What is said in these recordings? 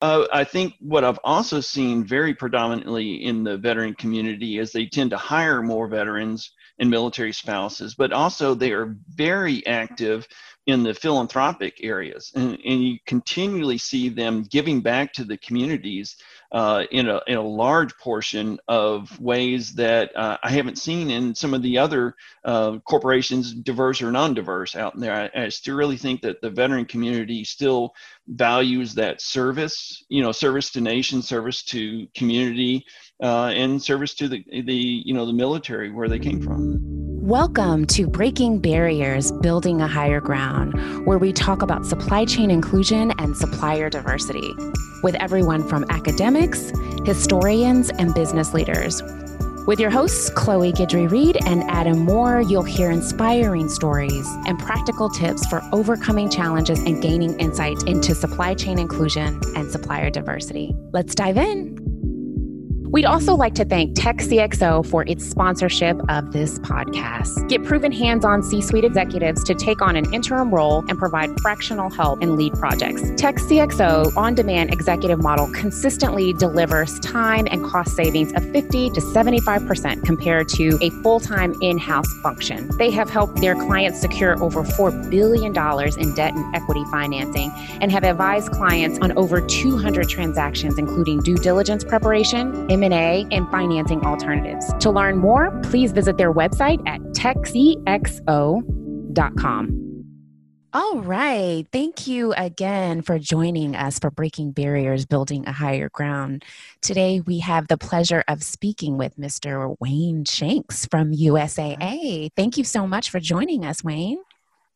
Uh, I think what I've also seen very predominantly in the veteran community is they tend to hire more veterans and military spouses, but also they are very active in the philanthropic areas. And, and you continually see them giving back to the communities uh, in, a, in a large portion of ways that uh, I haven't seen in some of the other uh, corporations, diverse or non diverse, out there. I, I, still really think that the veteran community still values that service, you know, service to nation, service to community, uh, and service to the, the, you know, the military where they came from. Welcome to Breaking Barriers, Building a Higher Ground, where we talk about supply chain inclusion and supplier diversity with everyone from academics, historians, and business leaders. With your hosts, Chloe Guidry Reed and Adam Moore, you'll hear inspiring stories and practical tips for overcoming challenges and gaining insight into supply chain inclusion and supplier diversity. Let's dive in. We'd also like to thank TechCXO for its sponsorship of this podcast. Get proven hands on C suite executives to take on an interim role and provide fractional help in lead projects. TechCXO on demand executive model consistently delivers time and cost savings of 50 to 75% compared to a full time in house function. They have helped their clients secure over $4 billion in debt and equity financing and have advised clients on over 200 transactions, including due diligence preparation, M&A, and financing alternatives. To learn more, please visit their website at techcxo.com. All right. Thank you again for joining us for Breaking Barriers, Building a Higher Ground. Today, we have the pleasure of speaking with Mr. Wayne Shanks from USAA. Thank you so much for joining us, Wayne.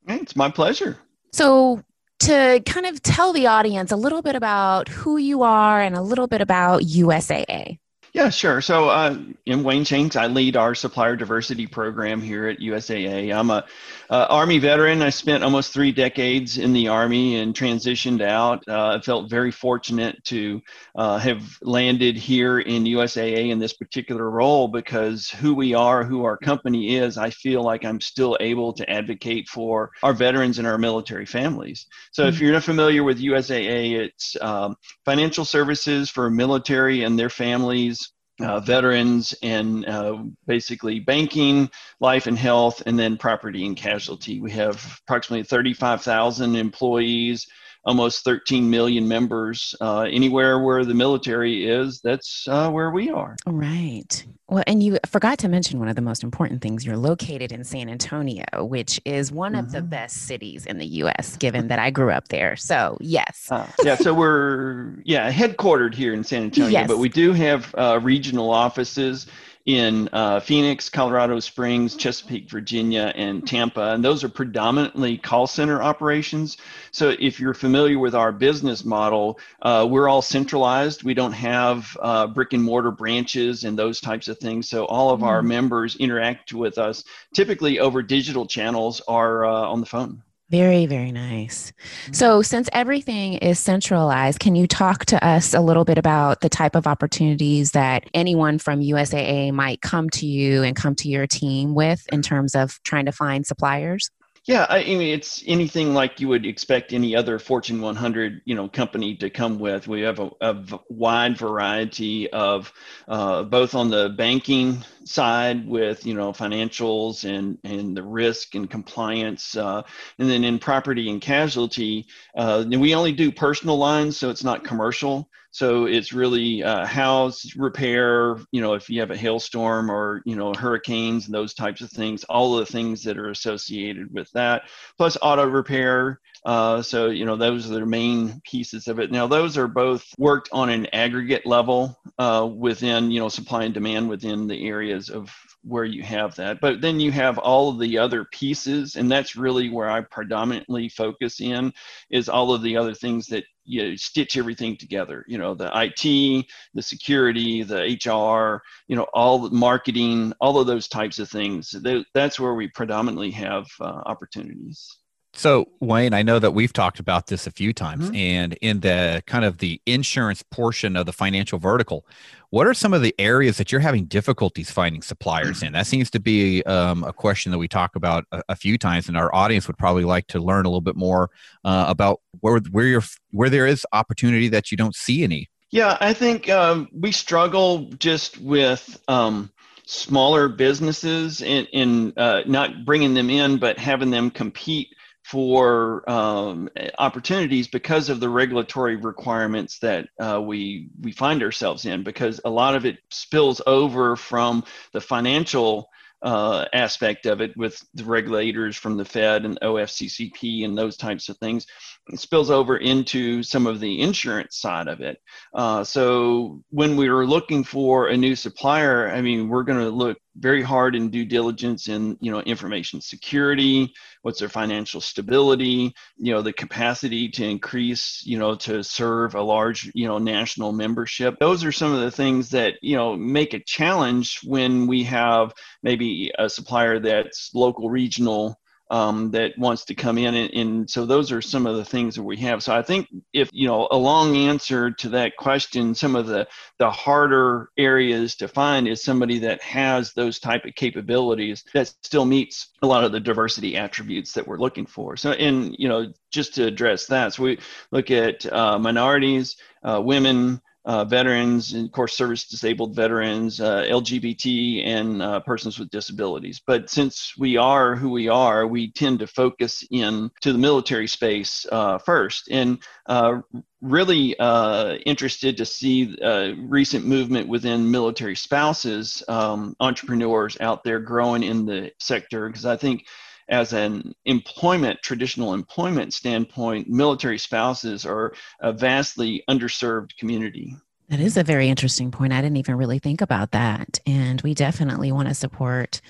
It's my pleasure. So, to kind of tell the audience a little bit about who you are and a little bit about USAA. Yeah, sure. So uh, I'm Wayne Shanks. I lead our supplier diversity program here at USAA. I'm a uh, Army veteran. I spent almost three decades in the Army and transitioned out. Uh, I felt very fortunate to uh, have landed here in USAA in this particular role because who we are, who our company is, I feel like I'm still able to advocate for our veterans and our military families. So mm-hmm. if you're not familiar with USAA, it's um, financial services for military and their families uh, veterans and uh, basically banking, life and health, and then property and casualty. We have approximately 35,000 employees almost 13 million members. Uh, anywhere where the military is, that's uh, where we are. Right. Well, and you forgot to mention one of the most important things. You're located in San Antonio, which is one mm-hmm. of the mm-hmm. best cities in the U.S., given that I grew up there. So, yes. Uh, yeah. So, we're, yeah, headquartered here in San Antonio, yes. but we do have uh, regional offices in uh, Phoenix, Colorado Springs, Chesapeake, Virginia, and Tampa. And those are predominantly call center operations. So if you're familiar with our business model, uh, we're all centralized. We don't have uh, brick and mortar branches and those types of things. So all of mm-hmm. our members interact with us typically over digital channels or uh, on the phone. Very, very nice. Mm-hmm. So, since everything is centralized, can you talk to us a little bit about the type of opportunities that anyone from USAA might come to you and come to your team with in terms of trying to find suppliers? Yeah, I mean it's anything like you would expect any other Fortune 100, you know, company to come with. We have a, a wide variety of uh, both on the banking side with you know financials and and the risk and compliance, uh, and then in property and casualty, uh, we only do personal lines, so it's not commercial. So it's really uh, house repair, you know, if you have a hailstorm or, you know, hurricanes and those types of things, all of the things that are associated with that, plus auto repair. Uh, so, you know, those are the main pieces of it. Now, those are both worked on an aggregate level uh, within, you know, supply and demand within the areas of where you have that. But then you have all of the other pieces, and that's really where I predominantly focus in is all of the other things that you know, stitch everything together. You know, the IT, the security, the HR, you know, all the marketing, all of those types of things. That's where we predominantly have uh, opportunities. So, Wayne, I know that we've talked about this a few times, Mhm. and in the kind of the insurance portion of the financial vertical, what are some of the areas that you're having difficulties finding suppliers in? That seems to be um, a question that we talk about a, a few times, and our audience would probably like to learn a little bit more uh, about where where you're where there is opportunity that you don't see any. Yeah, I think um, we struggle just with um, smaller businesses in, in uh, not bringing them in, but having them compete for um, opportunities because of the regulatory requirements that uh, we we find ourselves in. Because a lot of it spills over from the financial uh, aspect of it with the regulators from the Fed and OFCCP and those types of things. It spills over into some of the insurance side of it. Uh, so when we were looking for a new supplier, I mean, we're going to look very hard in due diligence in you know information security what's their financial stability you know the capacity to increase you know to serve a large you know national membership. Those are some of the things that you know make a challenge when we have maybe a supplier that's local regional um, that wants to come in and, and, so those are some of the things that we have. So i think if you know a long answer to that question some of the the harder areas to find is somebody that has those type of capabilities that still meets a lot of the diversity attributes that we're looking for. So and you know just to address that so we look at uh, minorities uh, women uh, veterans, and of course, service disabled veterans, uh, LGBT, and uh, persons with disabilities. But since we are who we are, we tend to focus in to the military space uh, first. And uh, really uh, interested to see recent movement within military spouses, um, entrepreneurs out there growing in the sector, because I think as an employment, traditional employment standpoint, military spouses are a vastly underserved community. That is a very interesting point. I didn't even really think about that. And we definitely want to support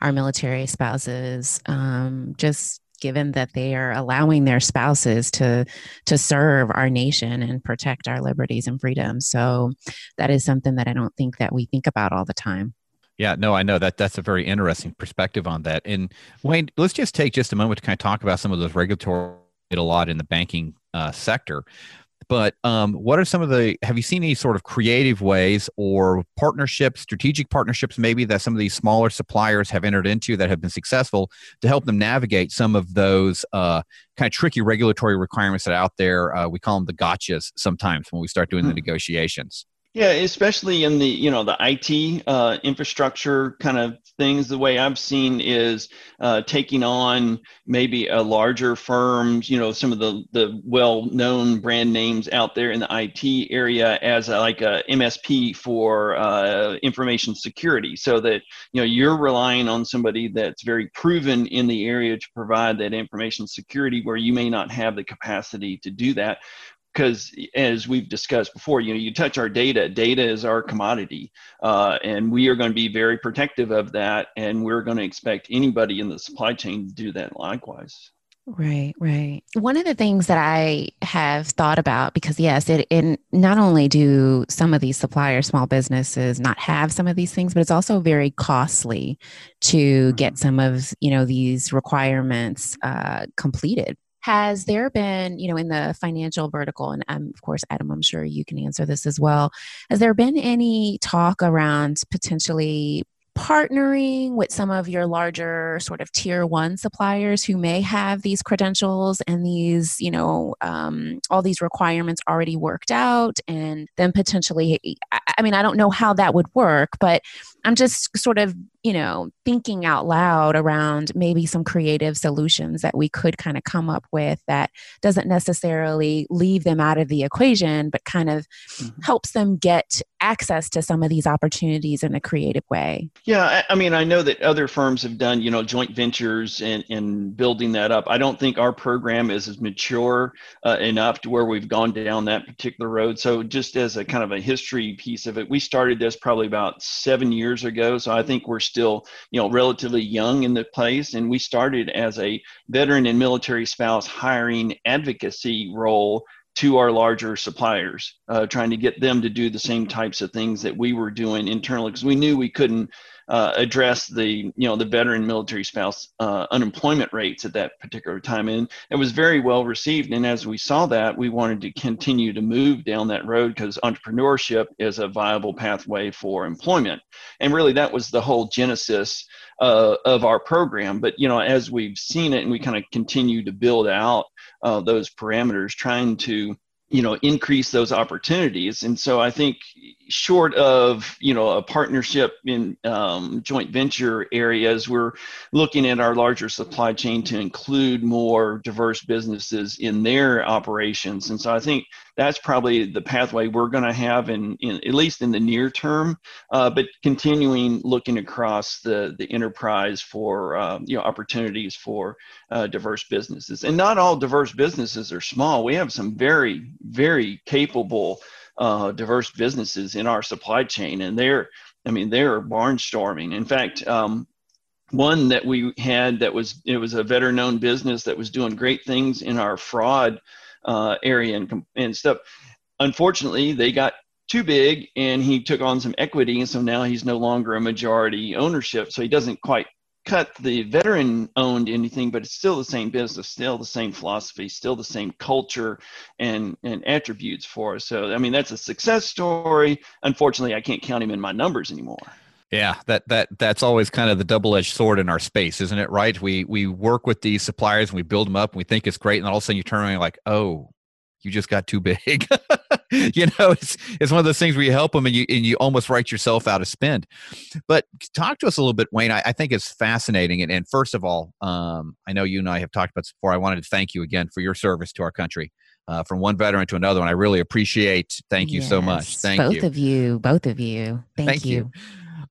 our military spouses, um, just given that they are allowing their spouses to to serve our nation and protect our liberties and freedoms. So that is something that I don't think that we think about all the time. Yeah, no, I know that that's a very interesting perspective on that. And Wayne, let's just take just a moment to kind of talk about some of those regulatory a lot in the banking uh, sector. But um, what are some of the? Have you seen any sort of creative ways or partnerships, strategic partnerships, maybe that some of these smaller suppliers have entered into that have been successful to help them navigate some of those uh, kind of tricky regulatory requirements that are out there? Uh, we call them the gotchas sometimes when we start doing hmm. the negotiations. Yeah, especially in the you know the IT uh, infrastructure kind of things. The way I've seen is uh, taking on maybe a larger firm, you know, some of the the well-known brand names out there in the IT area as a, like a MSP for uh, information security, so that you know you're relying on somebody that's very proven in the area to provide that information security, where you may not have the capacity to do that because as we've discussed before you know you touch our data data is our commodity uh, and we are going to be very protective of that and we're going to expect anybody in the supply chain to do that likewise Right, right. One of the things that I have thought about, because yes, it, it not only do some of these suppliers, small businesses not have some of these things, but it's also very costly to get mm-hmm. some of you know these requirements uh, completed has there been you know in the financial vertical and um, of course adam i'm sure you can answer this as well has there been any talk around potentially partnering with some of your larger sort of tier one suppliers who may have these credentials and these you know um, all these requirements already worked out and then potentially I mean i don't know how that would work but i'm just sort of you know, thinking out loud around maybe some creative solutions that we could kind of come up with that doesn't necessarily leave them out of the equation, but kind of mm-hmm. helps them get access to some of these opportunities in a creative way. Yeah, I, I, mean, I know that other firms have done, you know, joint ventures and, and building that up. I don't think our program is as mature uh, enough to where we've gone down that particular road. So, just as a kind of a history piece of it, we started this probably about seven years ago. So, I think we're still, you know, relatively young in the place. And we started as a veteran and military spouse hiring advocacy role to our larger suppliers, uh, trying to get them to do the same types of things that we were doing internally because we knew we couldn't uh, address the you know the veteran military spouse uh, unemployment rates at that particular time, and it was very well received. And as we saw that, we wanted to continue to move down that road because entrepreneurship is a viable pathway for employment, and really that was the whole genesis uh, of our program. But you know, as we've seen it, and we kind of continue to build out uh, those parameters, trying to you know increase those opportunities and so i think short of you know a partnership in um, joint venture areas we're looking at our larger supply chain to include more diverse businesses in their operations. And so i think that's probably the pathway we're going to have in, in at least in the near term uh, but continuing looking across the the enterprise for um, you know opportunities for uh, diverse businesses. And not all diverse businesses are small. We have some very very capable uh, diverse businesses in our supply chain, and they're I mean they're barnstorming. In fact, um, one that we had that was it was a veteran-owned business that was doing great things in our fraud uh, area and, and stuff. Unfortunately, they got too big and he took on some equity and so now he's no longer a majority ownership so he doesn't quite cut the veteran owned anything, but it's still the same business, still the same philosophy, still the same culture and, and attributes for us. So, I mean, that's a success story. Unfortunately, I can't count him in my numbers anymore. Yeah, that that that's always kind of the double-edged sword in our space, isn't it? Right? We we work with these suppliers and we build them up and we think it's great, and all of a sudden you turn around and like, oh, you just got too big. you know, it's it's one of those things where you help them and you and you almost write yourself out of spend. But talk to us a little bit, Wayne. I, I think it's fascinating. And, and first of all, um, I know you and I have talked about this before. I wanted to thank you again for your service to our country. Uh, from one veteran to another and I really appreciate. Thank you yes, so much. Thank both you. Both of you. Both of you. Thank, Thank you. you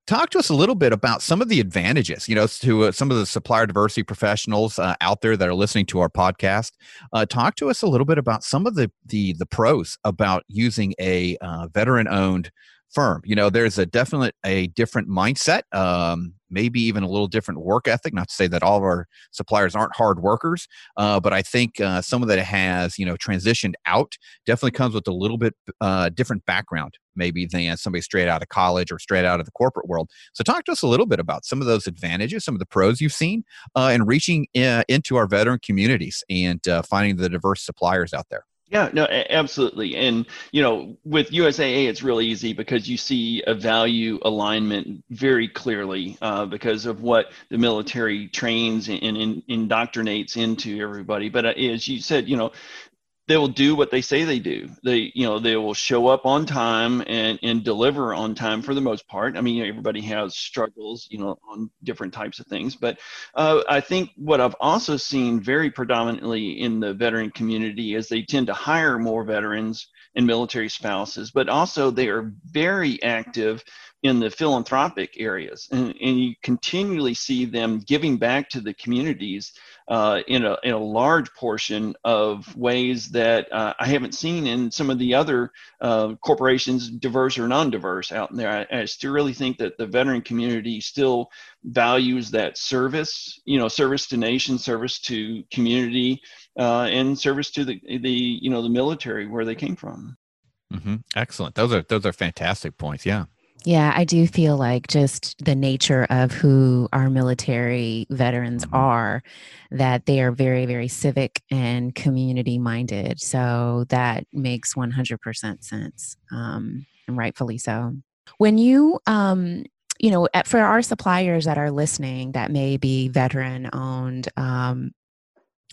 talk to us a little bit about some of the advantages you know to uh, some of the supplier diversity professionals uh, out there that are listening to our podcast. Uh, talk to us a little bit about some of the the, the pros about using a uh, veteran owned firm you know there's a definite a different mindset um, maybe even a little different work ethic. Not to say that all of our suppliers aren't hard workers, uh, but I think uh, some of that has you know transitioned out definitely comes with a little bit uh, different background maybe than somebody straight out of college or straight out of the corporate world. So talk to us a little bit about some of those advantages, some of the pros you've seen, uh, in reaching uh, into our veteran communities and uh, finding the diverse suppliers out there. Yeah, no, absolutely. And, you know, with USAA, it's really easy because you see a value alignment very clearly uh, because of what the military trains and, and, indoctrinates into everybody. But uh, as you said, you know, they will do what they say they do. They, you know, they will show up on time and, and deliver on time for the most part. I mean, everybody has struggles, you know, on different types of things. But uh, I think what I've also seen very predominantly in the veteran community is they tend to hire more veterans and military spouses, but also they are very active in the philanthropic areas. And, and you continually see them giving back to the communities uh, in, a, in a large portion of ways that uh, I haven't seen in some of the other uh, corporations, diverse or non diverse, out there. I, I, still really think that the veteran community still values that service, you know, service to nation, service to community, uh, and service to the, the, you know, the military where they came from. Mm-hmm. Excellent. Those are those are fantastic points. Yeah. Yeah, I do feel like just the nature of who our military veterans mm-hmm. are, that they are very, very civic and community minded. So that makes 100% sense, um, and rightfully so. When you, um, you know, for our suppliers that are listening that may be veteran owned, um,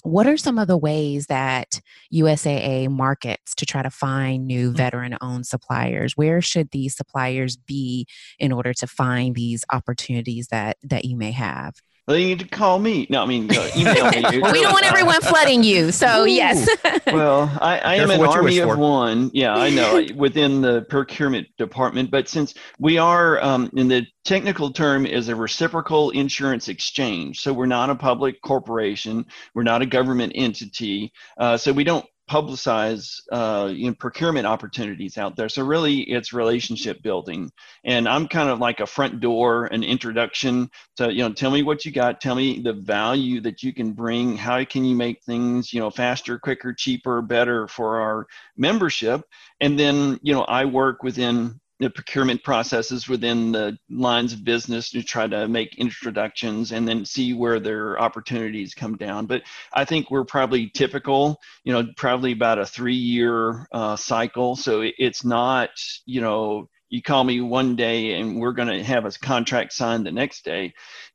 what are some of the ways that USAA markets to try to find new mm. veteran owned suppliers? Where should these suppliers be in order to find these opportunities that that you may have? Well, you need to call me. No, I mean, uh, email me. we don't want everyone flooding you. So, Ooh. yes. well, I, I am an army of one. Yeah, I know within the procurement department. But since we are um, in the technical term is a reciprocal insurance exchange. So we're not a public corporation. We're not a government entity. Uh, so we don't publicize uh, you know, procurement opportunities out there. So really, it's relationship building, and I'm kind of like a front door, an introduction to you know, tell me what you got, tell me the value that you can bring, how can you make things you know faster, quicker, cheaper, better for our membership, and then you know, I work within the procurement processes within the lines of business to try to make introductions and then see where their opportunities come down. But I think we're probably typical, you know, probably about a three year uh, cycle. So it's not, you know, you call me one day and we're going to have a contract signed the next day.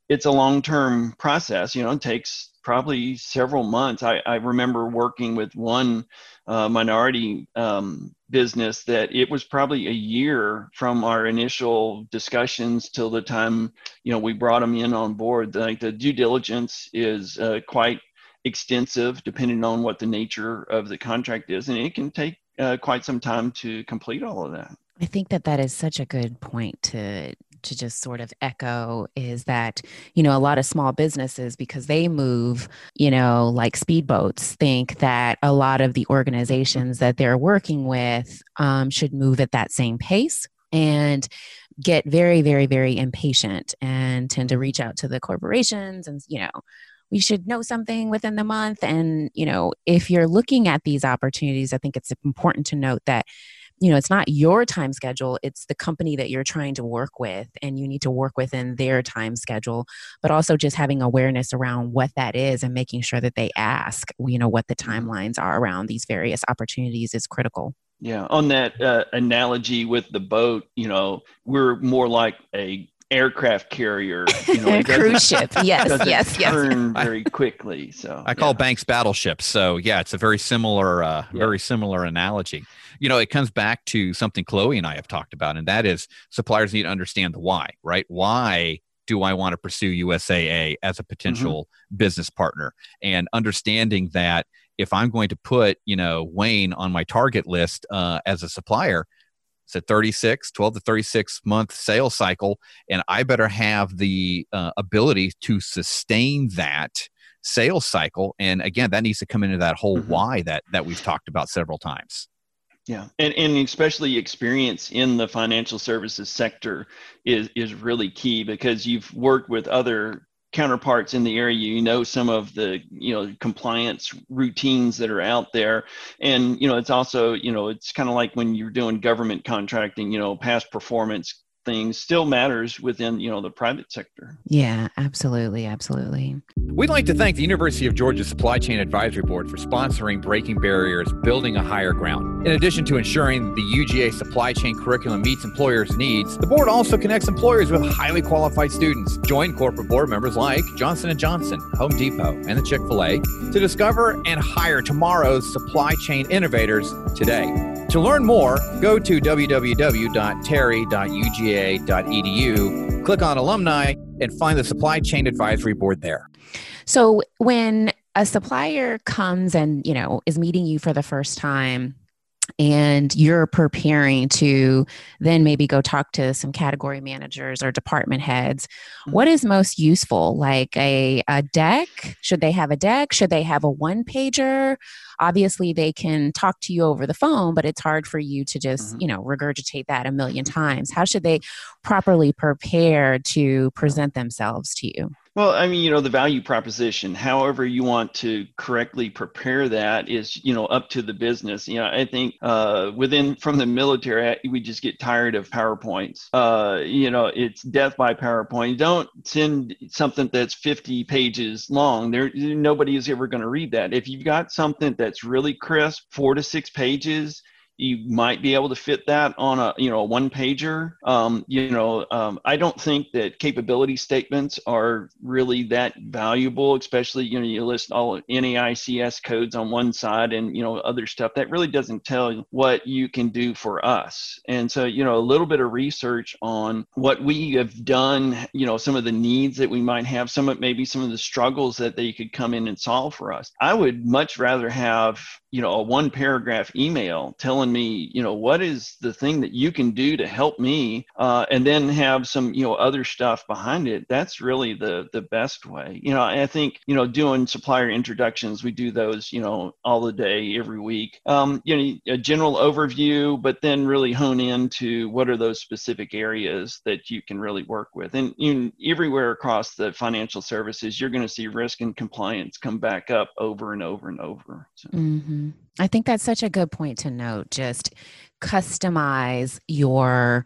It's a long term process, you know, it takes probably several months. I, I remember working with one uh, minority um, business that it was probably a year from our initial discussions till the time you know we brought them in on board. Like the due diligence is uh, quite extensive, depending on what the nature of the contract is, and it can take uh, quite some time to complete all of that. I think that that is such a good point to to just sort of echo is that you know a lot of small businesses because they move you know like speedboats think that a lot of the organizations that they're working with um, should move at that same pace and get very very very impatient and tend to reach out to the corporations and you know we should know something within the month. And you know if you're looking at these opportunities i think it's important to note that you know it's not your time schedule it's the company that you're trying to work with and you need to work within their time schedule but also just having awareness around what that is and making sure that they ask you know what the mm-hmm. timelines are around these various opportunities is critical yeah on that uh, analogy with the boat you know we're more like a aircraft carrier. You know, cruise ship. Yes, yes, turn yes. very quickly. So I call yeah. banks battleships. So yeah, it's a very similar, uh, yeah. very similar analogy. You know, it comes back to something Chloe and I have talked about, and that is suppliers need to understand the why. Right? Why do I want to pursue USAA as a potential mm-hmm. business partner? And understanding that if I'm going to put, you know, Wayne on my target list uh, as a supplier, it's a 36, 12 to 36 month sales cycle, and I better have the uh, ability to sustain that sales cycle. And again, that needs to come into that whole mm-hmm. why that that we've talked about several times. Yeah, and, and especially experience in the financial services sector is is really key because you've worked with other counterparts in the area. You know some of the you know compliance routines that are out there. And you know it's also you know it's kind of like when you're doing government contracting you know past performance things still matters within you know the private sector. Yeah absolutely absolutely. We'd like to thank the university of georgia supply chain advisory board for sponsoring breaking barriers building a higher ground. In addition to ensuring the uga supply chain curriculum meets employers needs the board also connects employers with highly qualified students. Join corporate board members like johnson & johnson home depot and the chick-fil-a to discover and hire tomorrow's supply chain innovators today to learn more, go to www.terry.uga.edu, click on alumni, and find the Supply Chain Advisory Board there. So when a supplier comes and, you know, is meeting you for the first time, and you're preparing to then maybe go talk to some category managers or department heads mm-hmm. what is most useful like a, a deck should they have a deck should they have a one pager obviously they can talk to you over the phone but it's hard for you to just mm-hmm. you know regurgitate that a million times how should they properly prepare to present themselves to you well, I mean, you know, the value proposition, however you want to correctly prepare that is, you know, up to the business. You know, I think uh, within from the military, we just get tired of PowerPoints. Uh, you know, it's death by PowerPoint. Don't send something that's 50 pages long. There, nobody is ever going to read that. If you've got something that's really crisp, four to six pages, you might be able to fit that on a you know a one pager um, you know um, i don't think that capability statements are really that valuable especially you know you list all naics codes on one side and you know other stuff. That really doesn't tell what you can do for us. And so you know a little bit of research on what we have done you know some of the needs that we might have some of maybe some of the struggles that they could come in and solve for us. I would much rather have you know a one paragraph email telling me you know what is the thing that you can do to help me uh, and then have some you know other stuff behind it that's really the the best way you know i think you know doing supplier introductions we do those you know all the day every week um, you know a general overview but then really hone in to what are those specific areas that you can really work with and you everywhere across the financial services you're going to see risk and compliance come back up over and over and over so. mm-hmm. I think that's such a good point to note. Just customize your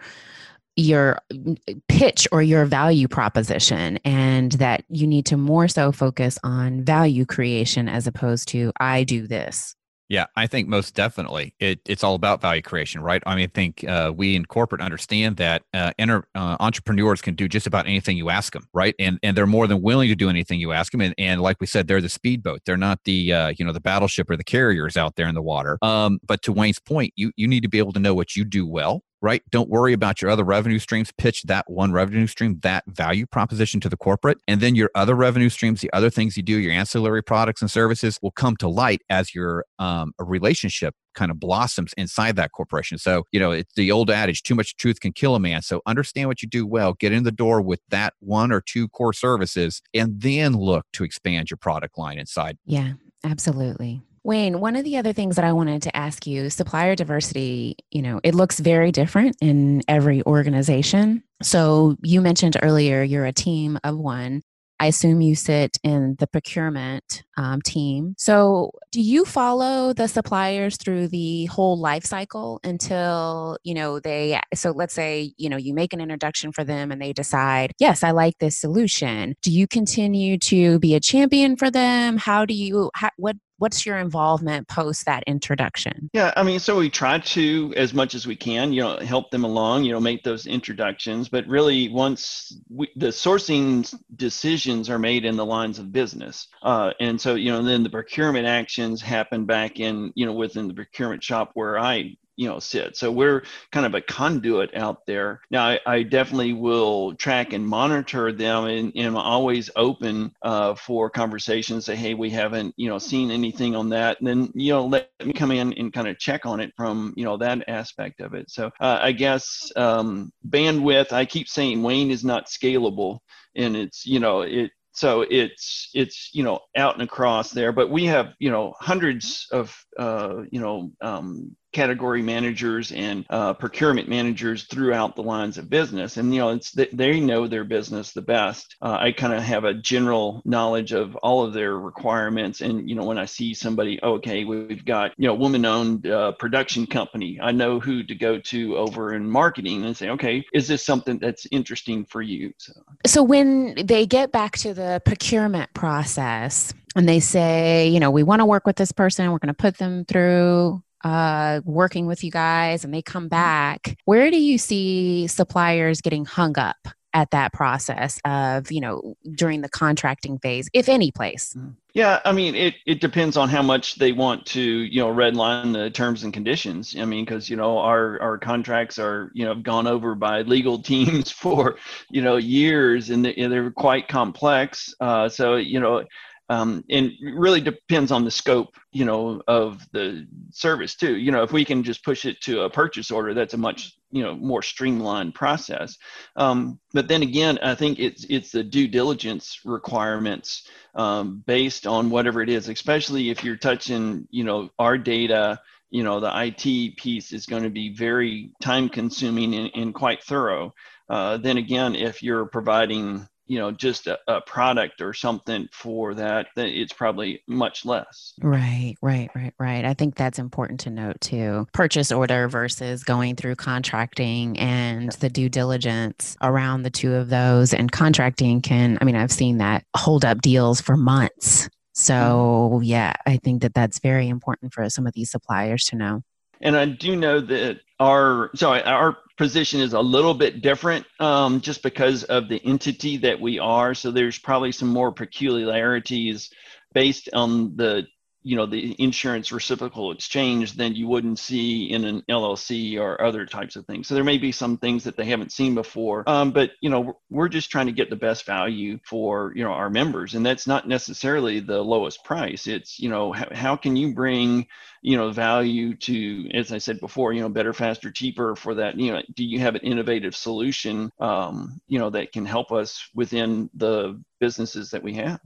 your mm, pitch or your value proposition and that you need to more so focus on value creation as opposed to i do this yeah, I think most definitely it, it's all about value creation, right? I mean, I think uh, we in corporate understand that uh, uh, entrepreneurs can do just about anything you ask them, right? And and they're more than willing to do anything you ask them. And, and like we said, they're the speedboat. They're not the uh, you know the battleship or the carriers out there in the water. Um, but to Wayne's point, you you need to be able to know what you do well right? Don't worry about your other revenue streams. Pitch that one revenue stream, that value proposition to the corporate. And then your other revenue streams, the other things you do, your ancillary products and services will come to light as your um, relationship kind of blossoms inside that corporation. So, you know, it's the old adage too much truth can kill a man. So, understand what you do well, get in the door with that one or two core services, and then look to expand your product line inside. Yeah, absolutely. Wayne, one of the other things that I wanted to ask you, supplier diversity, you know, it looks very different in every organization. So you mentioned earlier you're a team of one. I assume you sit in the procurement um, team. So, do you follow the suppliers through the whole life cycle until you know they? So, let's say you know you make an introduction for them and they decide, yes, I like this solution. Do you continue to be a champion for them? How do you? How, what what's your involvement post that introduction? Yeah i mean so we try to as much as we can you know help them along you know make those introductions but really once we, the sourcing decisions are made in the lines of business uh, and so you know then the procurement actions happen back in you know within the procurement shop where i you know sit. So we're kind of a conduit out there. Now i, I definitely will track and monitor them and, and i'm always open uh, for conversations say hey we haven't you know seen anything on that. And then you know let me come in and kind of check on it from you know that aspect of it. So uh, i guess um, bandwidth i keep saying wayne is not scalable and it's you know it so it's it's you know out and across there. But we have you know hundreds of uh, you know um, category managers and uh, procurement managers throughout the lines of business. And you know it's they know their business the best. Uh, i kind of have a general knowledge of all of their requirements. And you know when i see somebody okay we've got you know woman owned uh, production company. I know who to go to over in marketing. And say okay is this something that's interesting for you? So. So when they get back to the procurement process and they say you know we want to work with this person. We're going to put them through uh, working with you guys and they come mm-hmm. back, where do you see suppliers getting hung up at that process of, you know, during the contracting phase, if any place? Mm-hmm. Yeah, I mean, it, it depends on how much they want to, you know, redline the terms and conditions. I mean, because, you know, our, our contracts are, you know, gone over by legal teams for, you know, years and they're quite complex. Uh, so, you know, um, and really depends on the scope you know of the service too. You know if we can just push it to a purchase order that's a much you know more streamlined process. Um, but then again i think it's it's the due diligence requirements um, based on whatever it is especially if you're touching you know our data you know the it piece is going to be very time consuming and, and quite thorough. Uh, then again if you're providing you know just a, a, product or something for that then it's probably much less. Right right right right. I think that's important to note too. Purchase order versus going through contracting and the due diligence around the two of those and contracting can i mean i've seen that hold up deals for months. So mm-hmm. yeah i think that that's very important for some of these suppliers to know. And I do know that our so our position is a little bit different um, just because of the entity that we are. So there's probably some more peculiarities based on the you know the insurance reciprocal exchange than you wouldn't see in an LLC or other types of things. So there may be some things that they haven't seen before, um, but you know we're just trying to get the best value for you know our members, and that's not necessarily the lowest price. It's you know how, how can you bring you know value to as I said before, you know better, faster, cheaper for that. You know, do you have an innovative solution um, you know that can help us within the businesses that we have?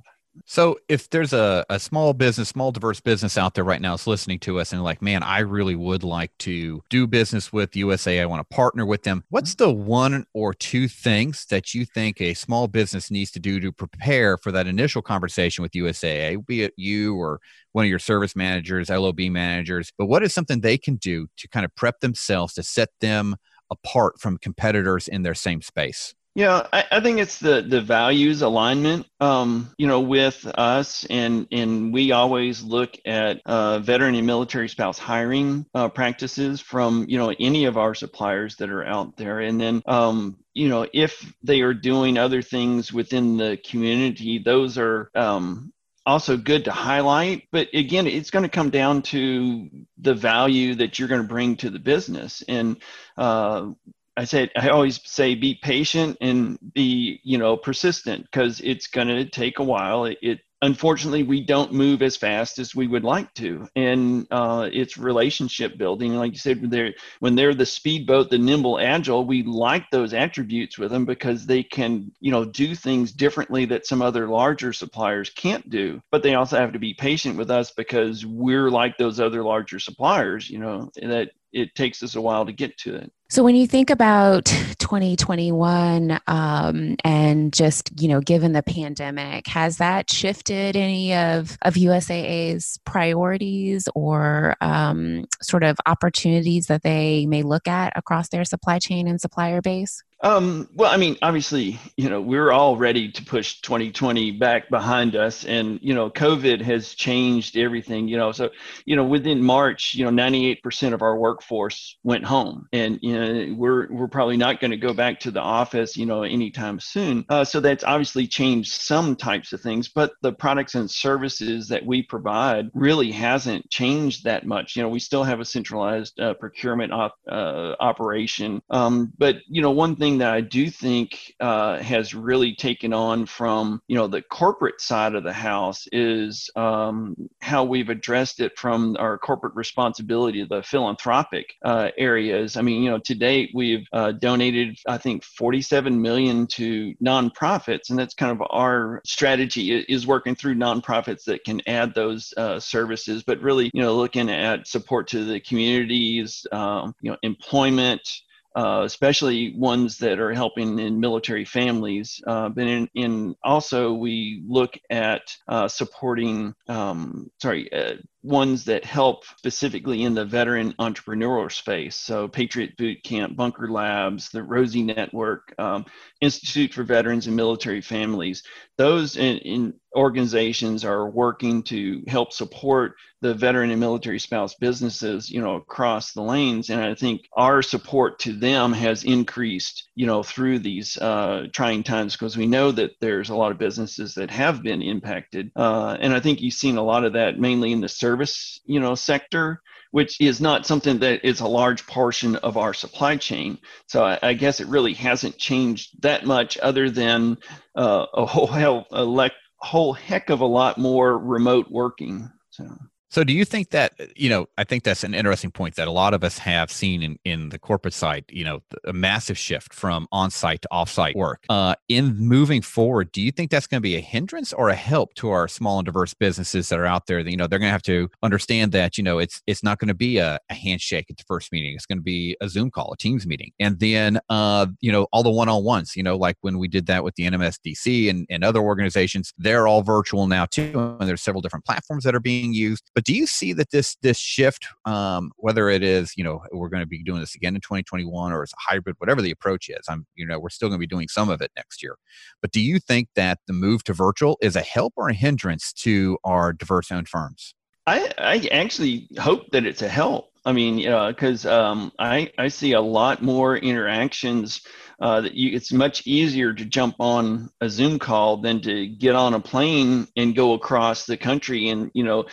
So if there's a, a small business, small diverse business out there right now is listening to us and like, man, I really would like to do business with USA. I want to partner with them. What's the one or two things that you think a small business needs to do to prepare for that initial conversation with USAA, be it you or one of your service managers, LOB managers, but what is something they can do to kind of prep themselves to set them apart from competitors in their same space? Yeah, I, I, think it's the the values alignment. Um, you know, with us, and and we always look at uh, veteran and military spouse hiring uh, practices from you know any of our suppliers that are out there, and then um, you know if they are doing other things within the community, those are um, also good to highlight. But again, it's going to come down to the value that you're going to bring to the business. And uh, I said I always say be patient and be you know persistent because it's going to take a while. It, it, unfortunately we don't move as fast as we would like to, and uh, it's relationship building. Like you said, when they're when they're the speedboat, the nimble, agile, we like those attributes with them because they can you know do things differently that some other larger suppliers can't do. But they also have to be patient with us because we're like those other larger suppliers. You know that it takes us a while to get to it. So when you think about 2021 um, and just you know given the pandemic, has that shifted any of of USAA's priorities or um, sort of opportunities that they may look at across their supply chain and supplier base? Um, well, I mean, obviously, you know, we're all ready to push 2020 back behind us, and you know, COVID has changed everything. You know, so you know, within March, you know, 98% of our workforce went home, and you know, we're we're probably not going to go back to the office, you know, anytime soon. Uh, so that's obviously changed some types of things, but the products and services that we provide really hasn't changed that much. You know, we still have a centralized uh, procurement op, uh, operation, um, but you know, one thing thing that I do think uh, has really taken on from you know the corporate side of the house is um, how we've addressed it from our corporate responsibility, the philanthropic uh, areas. I mean, you know, to date we've uh, donated I think 47 million to nonprofits, and that's kind of our strategy is working through nonprofits that can add those uh, services, but really you know looking at support to the communities, um, you know, employment uh, especially ones that are helping in military families. Uh, but in, in, also we look at uh, supporting, um, sorry, uh, ones that help specifically in the veteran entrepreneurial space. So Patriot Boot Camp, Bunker Labs, the Rosie Network, um, Institute for Veterans and Military Families. Those in, in organizations are working to help support the veteran and military spouse businesses, you know, across the lanes. And I think our support to them has increased, you know, through these uh, trying times because we know that there's a lot of businesses that have been impacted. Uh, and I think you've seen a lot of that mainly in the service, you know, sector which is not something that is a large portion of our supply chain. So I, I guess it really hasn't changed that much, other than uh, a whole hell, a whole heck of a lot more remote working. So. So, do you think that you know? I think that's an interesting point that a lot of us have seen in in the corporate side. You know, a massive shift from on-site to off-site work. Uh, in moving forward, do you think that's going to be a hindrance or a help to our small and diverse businesses that are out there? That you know, they're going to have to understand that you know it's it's not going to be a, a handshake at the first meeting. It's going to be a Zoom call, a Teams meeting, and then uh, you know all the one-on-ones. You know, like when we did that with the NMSDC and and other organizations, they're all virtual now too, and there's several different platforms that are being used but do you see that this this shift, um, whether it is you know we're going to be doing this again in 2021 or it's a hybrid, whatever the approach is, I'm you know we're still going to be doing some of it next year. But do you think that the move to virtual is a help or a hindrance to our diverse owned firms? I, I actually hope that it's a help. I mean, you know, because um, I I see a lot more interactions uh, that you, it's much easier to jump on a Zoom call than to get on a plane and go across the country and you know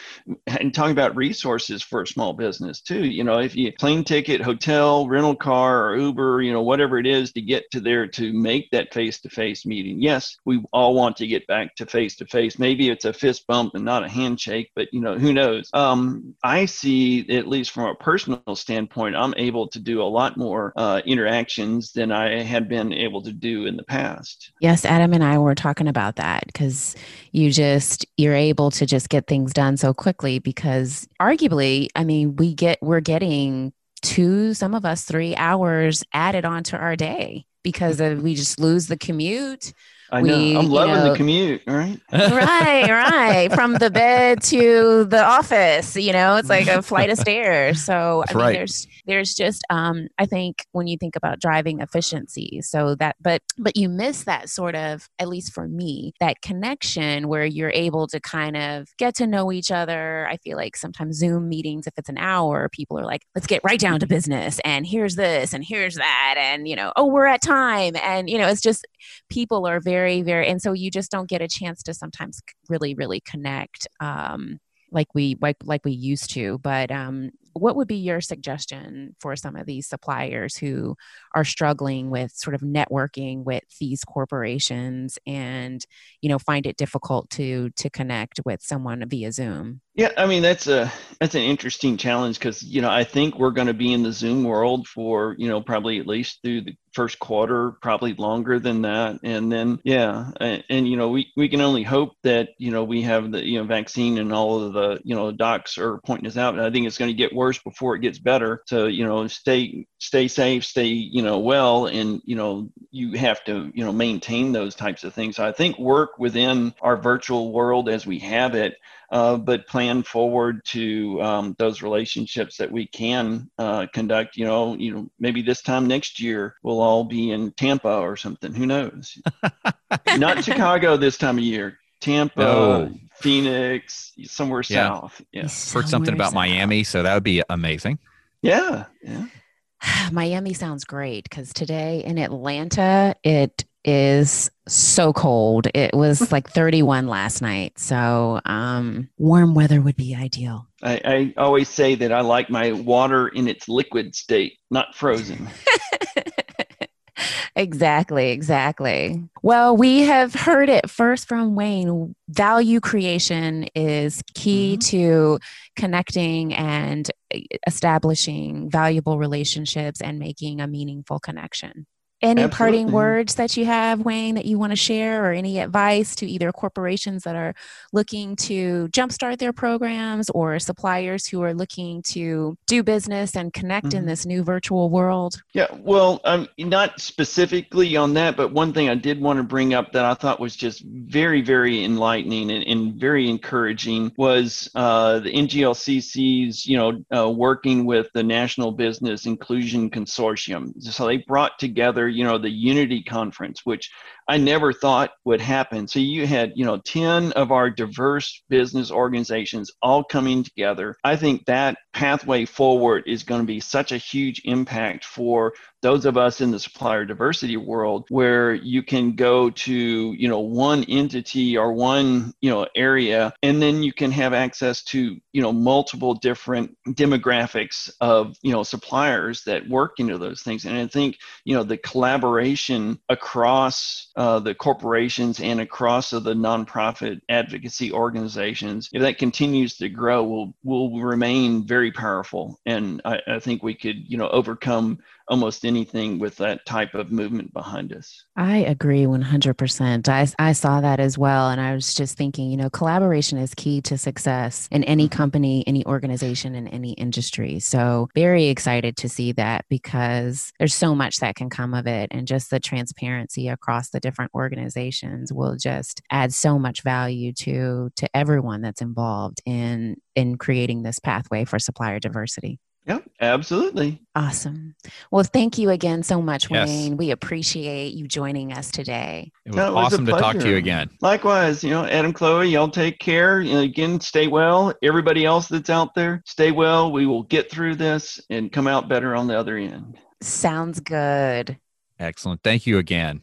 and talking about resources for a small business too. You know, if you plane ticket, hotel, rental car, or Uber, you know, whatever it is to get to there to make that face-to-face meeting. Yes, we all want to get back to face-to-face. Maybe it's a fist bump and not a handshake, but you know, who knows? Um, I see, at least from a personal standpoint, I'm able to do a lot more uh, interactions than I had been able to do in the past. Yes, Adam and I were talking about that because you just you're able to just get things done so quickly because arguably, I mean, we get we're getting two, some of us three hours added onto our day because of, we just lose the commute I know. We, I'm you loving know- the commute. Right. right, right. From the bed to the office, you know, it's like a flight of stairs. So That's I mean, right. there's there's just um, I think when you think about driving efficiency, so that but but you miss that sort of at least for me that connection where you're able to kind of get to know each other. I feel like sometimes Zoom meetings, if it's an hour, people are like, let's get right down to business, and here's this, and here's that, and you know, oh, we're at time, and you know, it's just people are very very and so you just don't get a chance to sometimes really really connect um like we like like we used to but um what would be your suggestion for some of these suppliers who are struggling with sort of networking with these corporations and you know find it difficult to to connect with someone via zoom Yeah, I mean that's a that's an interesting challenge because you know I think we're going to be in the Zoom world for you know probably at least through the first quarter, probably longer than that, and then yeah, and, and you know we we can only hope that you know we have the you know vaccine and all of the you know docs are pointing us out, and I think it's going to get worse before it gets better. So you know stay stay safe, stay you know well, and you know you have to you know maintain those types of things. So I think work within our virtual world as we have it uh, but plan forward to um, those relationships that we can uh, conduct. You know, you know, maybe this time next year we'll all be in Tampa or something. Who knows? Not Chicago this time of year. Tampa, No. Phoenix, somewhere Yeah. south. Yeah, Heard something about south. Miami, so that would be amazing. yeah, yeah. Miami sounds great because today in Atlanta, it is so cold. It was like 31 last night. So um, warm weather would be ideal. I, I always say that I like my water in its liquid state, not frozen. exactly, exactly. Well, we have heard it first from Wayne. Value creation is key to connecting and eh, establishing valuable relationships and making a meaningful connection. Any parting words that you have, Wayne, that you want to share, or any advice to either corporations that are looking to jumpstart their programs or suppliers who are looking to do business and connect in Mhm. this new virtual world? Yeah, well, um, not specifically on that, but one thing I did want to bring up that I thought was just very, very enlightening and, and very encouraging was uh, the NGLCC's, you know, uh, working with the National Business Inclusion Consortium. So they brought together, you know, the Unity Conference, which I never thought would happen. So you had, you know, 10 of our diverse business organizations all coming together. I think that pathway forward is going to be such a huge impact for those of us in the supplier diversity world where you can go to you know one entity or one you know area and then you can have access to you know multiple different demographics of you know suppliers that work into those things and i think you know the collaboration across uh, the corporations and across of the nonprofit advocacy organizations if that continues to grow will will remain very powerful. And I, I think we could you know overcome almost anything with that type of movement behind us. I agree 100%. I, I saw that as well. And I was just thinking, you know, collaboration is key to success in any mm-hmm. company, any organization, in any industry. So, very excited to see that because there's so much that can come of it. And just the transparency across the different organizations will just add so much value to, to everyone that's involved in, in creating this pathway for supplier diversity. Yeah, absolutely. Awesome. Well, thank you again so much, Yes. Wayne. We appreciate you joining us today. It was, No, it was awesome to talk to you again. Likewise, you know, Adam, Chloe, y'all take care. You know, again, stay well. Everybody else that's out there, stay well. We will get through this and come out better on the other end. Sounds good. Excellent. Thank you again.